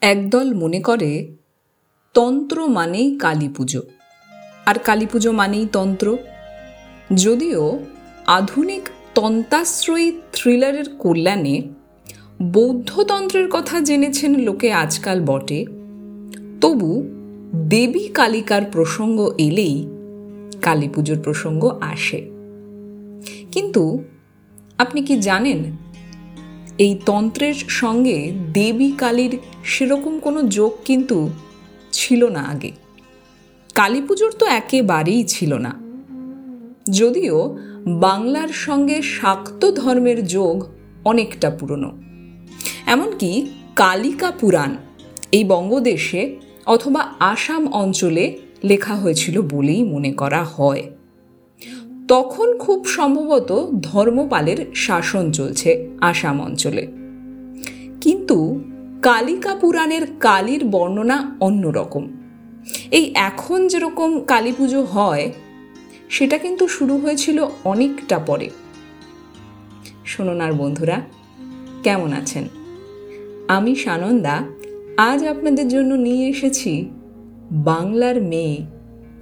একদল মনে করে, তন্ত্র মানেই কালী পুজো। আর কালী পুজো মানেই তন্ত্র। যদিও আধুনিক তন্ত্রাশ্রয়ী থ্রিলারের কল্যাণে বৌদ্ধতন্ত্রের কথা জেনেছেন লোকে আজকাল বটে, তবু দেবী কালিকার প্রসঙ্গ এলেই কালী পুজোর প্রসঙ্গ আসে। কিন্তু আপনি কি জানেন, এই তন্ত্রের সঙ্গে দেবী কালীর সেরকম কোনো যোগ কিন্তু ছিল না আগে। কালী পুজোর তো একেবারেই ছিল না। যদিও বাংলার সঙ্গে শাক্ত ধর্মের যোগ অনেকটা পুরনো। এমনকি কালিকা পুরাণ এই বঙ্গদেশে অথবা আসাম অঞ্চলে লেখা হয়েছিল বলেই মনে করা হয়। তখন খুব সম্ভবত ধর্মপালের শাসন চলছে আসাম অঞ্চলে। কিন্তু কালিকা পুরাণের কালীর বর্ণনা অন্যরকম। এই এখন যেরকম কালী পুজো হয়, সেটা কিন্তু শুরু হয়েছিল অনেকটা পরে। শোনোনার বন্ধুরা, কেমন আছেন? আমি সানন্দা, আজ আপনাদের জন্য নিয়ে এসেছি বাংলার মেয়ে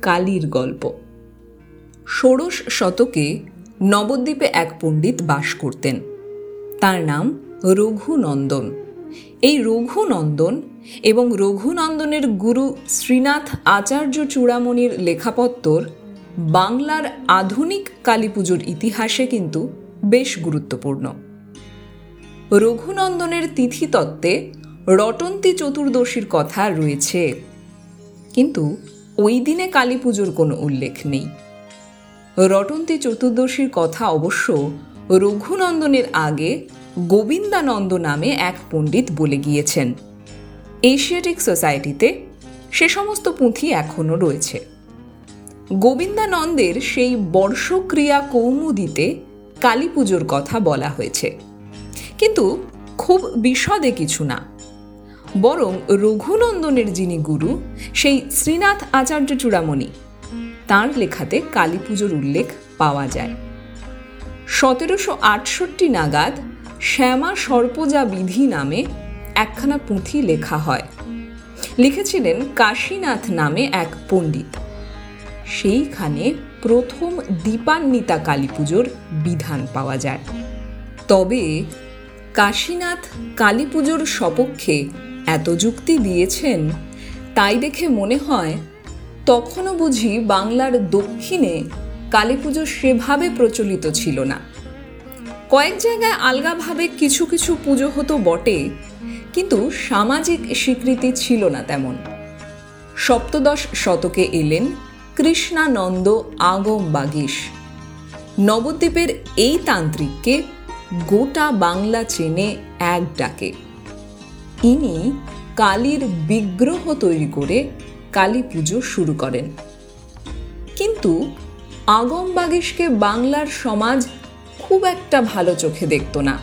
কালীর গল্প। ষোড়শ শতকে নবদ্বীপে এক পণ্ডিত বাস করতেন। তার নাম রঘুনন্দন। এই রঘুনন্দন এবং রঘুনন্দনের গুরু শ্রীনাথ আচার্য চূড়ামণির লেখাপত্তর বাংলার আধুনিক কালী পুজোর ইতিহাসে কিন্তু বেশ গুরুত্বপূর্ণ। রঘুনন্দনের তিথিতত্ত্বে রটন্তী চতুর্দশীর কথা রয়েছে। কিন্তু ওই দিনে কালী পুজোর কোনো উল্লেখ নেই। রটন্তী চতুর্দশীর কথা অবশ্য রঘুনন্দনের আগে গোবিন্দানন্দ নামে এক পণ্ডিত বলে গিয়েছেন। এশিয়াটিক সোসাইটিতে সে সমস্ত পুঁথি এখনও রয়েছে। গোবিন্দানন্দের সেই বর্ষক্রিয়া কৌমুদিতে কালী পুজোর কথা বলা হয়েছে। কিন্তু খুব বিশদে কিছু না। বরং রঘুনন্দনের যিনি গুরু, সেই শ্রীনাথ আচার্য চূড়ামণি তাঁর লেখাতে কালী পুজোর উল্লেখ পাওয়া যায়। সতেরোশো আটষট্টি নাগাদ শ্যামা সর্পজা বিধি নামে একখানা পুঁথি লেখা হয়। লিখেছিলেন কাশীনাথ নামে এক পণ্ডিত। সেইখানে প্রথম দীপান্বিতা কালী পুজোর বিধান পাওয়া যায়। তবে কাশীনাথ কালী পুজোর সপক্ষে এত যুক্তি দিয়েছেন, তাই দেখে মনে হয় তখনও বুঝি বাংলার দক্ষিণে কালী পুজো সেভাবে প্রচলিত ছিল না। কয়েক জায়গায় আলগাভাবে কিছু কিছু পুজো হতো বটে, কিন্তু সামাজিক স্বীকৃতি ছিল না তেমন। সপ্তদশ শতকে এলেন কৃষ্ণানন্দ আগম বাগিস নবদ্বীপের এই তান্ত্রিককে গোটা বাংলা চেনে এক ডাকে। ইনি কালীর বিগ্রহ তৈরি করে কালী পুজো শুরু করেন। কিন্তু আগম বাগেশকে বাংলার সমাজ খুব একটা ভালো চোখে দেখত না।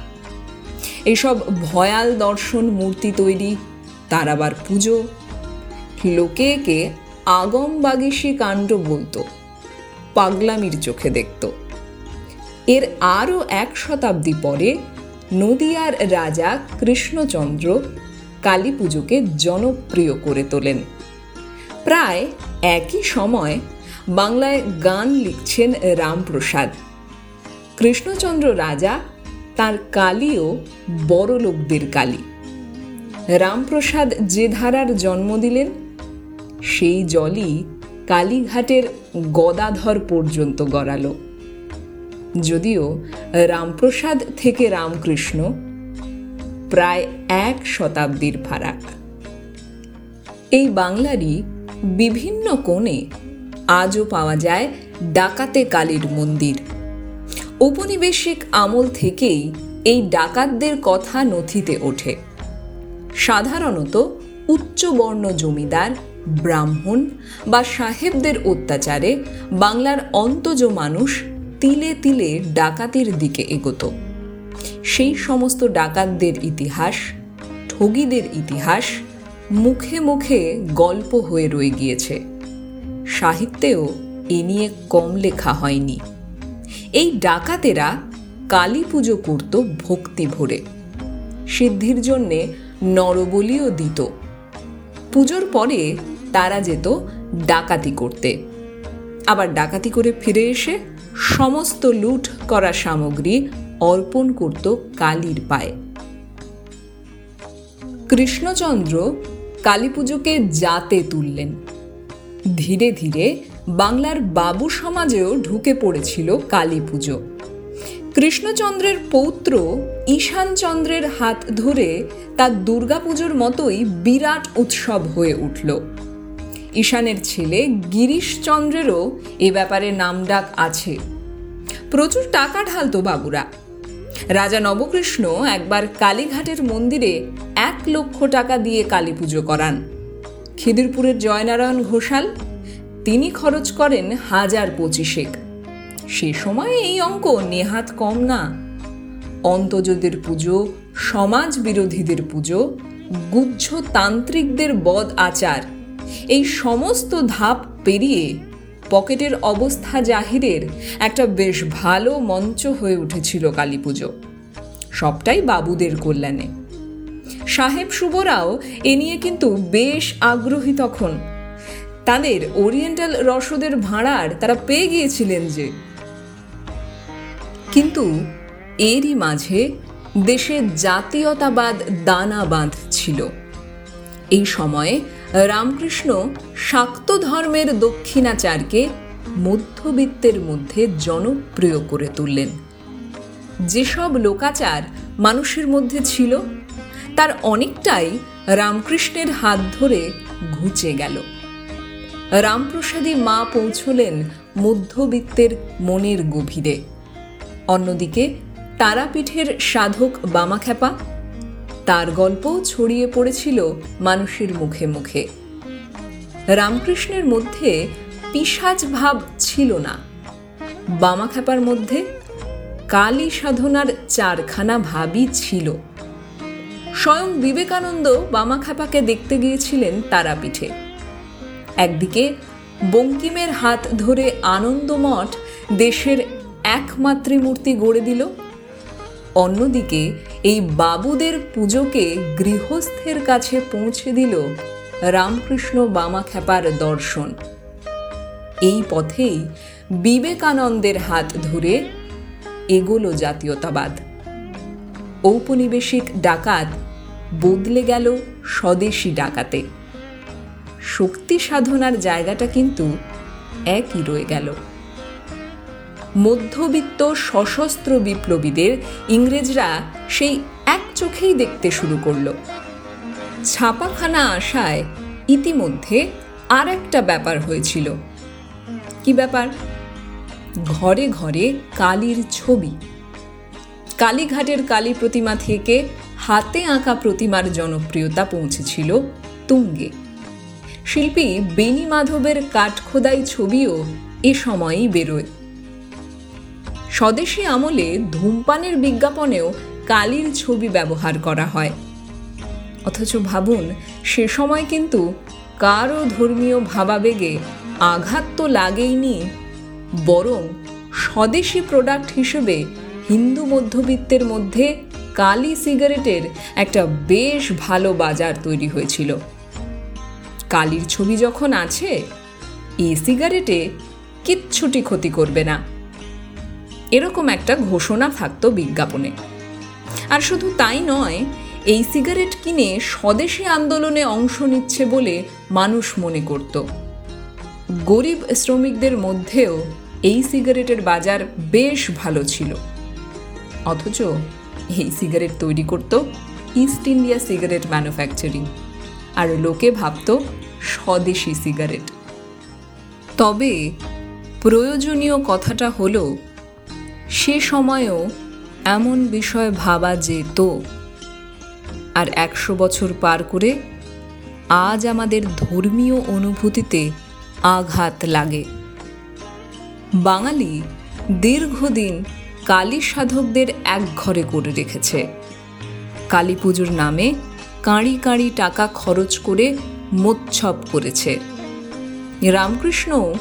এসব ভয়াল দর্শন মূর্তি তৈরি, তার আবার পুজো। লোকে একে আগম বাগিসি কাণ্ড বলতো, পাগলামির চোখে দেখত। এর আরও এক শতাব্দী পরে নদিয়ার রাজা কৃষ্ণচন্দ্র কালী পুজোকে জনপ্রিয় করে তোলেন। প্রায় একই সময় বাংলায় গান লিখছেন রামপ্রসাদ। কৃষ্ণচন্দ্র রাজা তার কালীও বড় লোকদের কালী। রামপ্রসাদ যে ধারার জন্ম দিলেন, সেই জলই কালীঘাটের গদাধর পর্যন্ত গড়ালো। যদিও রামপ্রসাদ থেকে রামকৃষ্ণ প্রায় এক শতাব্দীর ফারাক। এই বাংলারই বিভিন্ন কোণে আজও পাওয়া যায় ডাকাতে কালীর মন্দির। ঔপনিবেশিক আমল থেকেই এই ডাকাতদের কথা নথিতে ওঠে। সাধারণত উচ্চবর্ণ জমিদার, ব্রাহ্মণ বা সাহেবদের অত্যাচারে বাংলার অন্তজ মানুষ তিলে তিলে ডাকাতির দিকে এগোত। সেই সমস্ত ডাকাতদের ইতিহাস, ঠগিদের ইতিহাস মুখে মুখে গল্প হয়ে রয়ে গিয়েছে। সাহিত্যেও এ নিয়ে কম লেখা হয়নি। এই ডাকাতেরা কালী পুজো করত ভক্তি ভরে। সিদ্ধির জন্যে নরবলিও দিত। পুজোর পরে তারা যেত ডাকাতি করতে। আবার ডাকাতি করে ফিরে এসে সমস্ত লুট করা সামগ্রী অর্পণ করত কালীর পায়ে। কৃষ্ণচন্দ্র কালী পুজোকে জাতে তুললেন। ধীরে ধীরে বাংলার বাবু সমাজেও ঢুকে পড়েছিল কালী পুজো কৃষ্ণচন্দ্রের পৌত্র ঈশানচন্দ্রের হাত ধরে তার দুর্গাপুজোর মতোই বিরাট উৎসব হয়ে উঠল। ঈশানের ছেলে গিরিশচন্দ্রেরও এ ব্যাপারে নামডাক আছে। প্রচুর টাকা ঢালতো বাবুরা। রাজা নবকৃষ্ণ একবার কালীঘাটের মন্দিরে এক লক্ষ টাকা দিয়ে কালী পুজো করান। খিদিরপুরের জয়নারায়ণ ঘোষাল, তিনি খরচ করেন হাজার পঁচিশেক। সে সময় এই অঙ্ক নেহাত কম না। অন্তজদের পুজো সমাজ বিরোধীদের পুজো গুজ্জ তান্ত্রিকদের বদ আচার, এই সমস্ত ধাপ পেরিয়ে পকেটের অবস্থা জাহিরের একটা বেশ ভালো মঞ্চ হয়ে উঠেছিল কালী পুজো। সবটাই বাবুদের কল্যাণে। সাহেব শুভরাও এ নিয়ে কিন্তু বেশ আগ্রহী তখন। তাদের ওরিয়েন্টাল রসদের ভাড়ার তারা পেয়ে গিয়েছিলেন যে। কিন্তু এরই মাঝে দেশে জাতীয়তাবাদ দানা বাঁধছিল এই সময়ে রামকৃষ্ণ শাক্ত ধর্মের দক্ষিণাচারকে মধ্যবিত্তের মধ্যে জনপ্রিয় করে তুললেন। যেসব লোকাচার মানুষের মধ্যে ছিল, তার অনেকটাই রামকৃষ্ণের হাত ধরে ঘুচে গেল। রামপ্রসাদী মা পৌঁছলেন মধ্যবিত্তের মনের গভীরে। অন্যদিকে তারাপীঠের সাধক বামাখ্যাপা তার গল্পও ছড়িয়ে পড়েছিল মানুষের মুখে মুখে। রামকৃষ্ণের মধ্যে পিসাজ ভাব ছিল না। বামাখ্যাপার মধ্যে কালী সাধনার চারখানা ভাবই ছিল। স্বয়ং বিবেকানন্দ বামাখ্যাপাকে দেখতে গিয়েছিলেন তারাপীঠে। একদিকে বঙ্কিমের হাত ধরে আনন্দমঠ দেশের একমাত্রী মূর্তি গড়ে দিল, অন্যদিকে এই বাবুদের পুজোকে গৃহস্থের কাছে পৌঁছে দিল রামকৃষ্ণ বামাখ্যাপার দর্শন। এই পথেই বিবেকানন্দের হাত ধরে এগোলো জাতীয়তাবাদ। ঔপনিবেশিক ডাকাত বদলে গেল স্বদেশী ডাকাতে। শক্তি সাধনার জায়গাটা কিন্তু একই রয়ে গেল। মধ্যবিত্ত সশস্ত্র বিপ্লবীদের ইংরেজরা সেই এক চোখেই দেখতে শুরু করল। ছাপাখানা আসায় ইতিমধ্যে আর একটা ব্যাপার হয়েছিল। কি ব্যাপার? ঘরে ঘরে কালীর ছবি। কালীঘাটের কালী প্রতিমা থেকে হাতে আঁকা প্রতিমার জনপ্রিয়তা পৌঁছেছিল তুঙ্গে। শিল্পী বেনি মাধবের কাঠখোদাই ছবিও এ সময়ই বেরোয়। স্বদেশী আমলে ধূমপানের বিজ্ঞাপনেও কালির ছবি ব্যবহার করা হয়। অথচ ভাবুন, সে সময় কিন্তু কারও ধর্মীয় ভাবাবেগে আঘাত তো লাগেইনি, বরং স্বদেশি প্রোডাক্ট হিসেবে হিন্দু মধ্যবিত্তের মধ্যে কালি সিগারেটের একটা বেশ ভালো বাজার তৈরি হয়েছিল। কালির ছবি যখন আছে, এই সিগারেটে কিচ্ছুটি ক্ষতি করবে না। এরকম একটা ঘোষণা থাকতো বিজ্ঞাপনে। আর শুধু তাই নয়, এই সিগারেট কিনে স্বদেশী আন্দোলনে অংশ নিচ্ছে বলে মানুষ মনে করত। গরিব শ্রমিকদের মধ্যেও এই সিগারেটের বাজার বেশ ভালো ছিল। অথচ এই সিগারেট তৈরি করত ইস্ট ইন্ডিয়া সিগারেট ম্যানুফ্যাকচারিং, আর লোকে ভাবত স্বদেশি সিগারেট। তবে প্রয়োজনীয় কথাটা হলো সে সময়েও এমন বিষয় ভাবা যেত। আর একশো বছর পার করে আজ আমাদের ধর্মীয় অনুভূতিতে আঘাত লাগে। বাঙালি দীর্ঘদিন কালী সাধকদের এক ঘরে করে রেখেছে। কালী পুজোর নামে কাঁড়ি কাঁড়ি টাকা খরচ করে মোচ্ছপ করেছে। রামকৃষ্ণ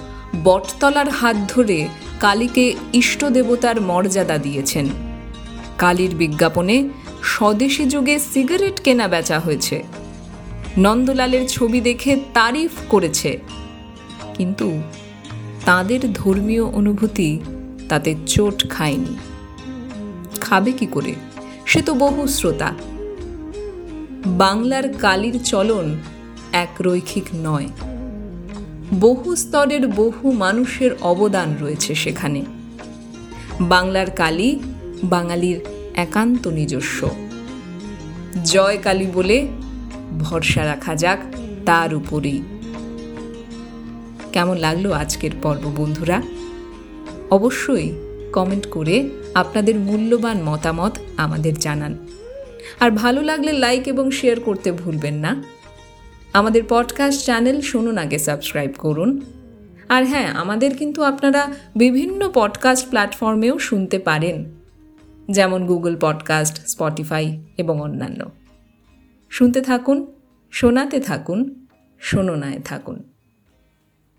বটতলার হাত ধরে কালীকে ইষ্ট দেবতার মর্যাদা দিয়েছেন। কালীর বিজ্ঞাপনে স্বদেশী যুগে সিগারেট কেনা বেচা হয়েছে। নন্দলালের ছবি দেখে তারিফ করেছে। কিন্তু তাদের ধর্মীয় অনুভূতি তাতে চোট খায়নি। খাবে কি করে? সে তো বহু শ্রোতা। বাংলার কালির চলন এক রৈখিক নয়। বহু স্তরের বহু মানুষের অবদান রয়েছে সেখানে। বাংলার কালী, বাঙালির একান্ত নিজস্ব। জয় কালী বলে ভরসা রাখা যাক তার উপরেই। কেমন লাগল আজকের পর্ব বন্ধুরা? অবশ্যই কমেন্ট করে আপনাদের মূল্যবান মতামত আমাদের জানান। আর ভালো লাগলে লাইক এবং শেয়ার করতে ভুলবেন না। আমাদের পডকাস্ট চ্যানেল শুনুন আগে সাবস্ক্রাইব করুন। আর হ্যাঁ আমাদের কিন্তু আপনারা বিভিন্ন পডকাস্ট প্ল্যাটফর্মেও শুনতে পারেন। যেমন গুগল পডকাস্ট স্পটিফাই এবং অন্যান্য। শুনতে থাকুন, শোনাতে থাকুন শোনায় থাকুন।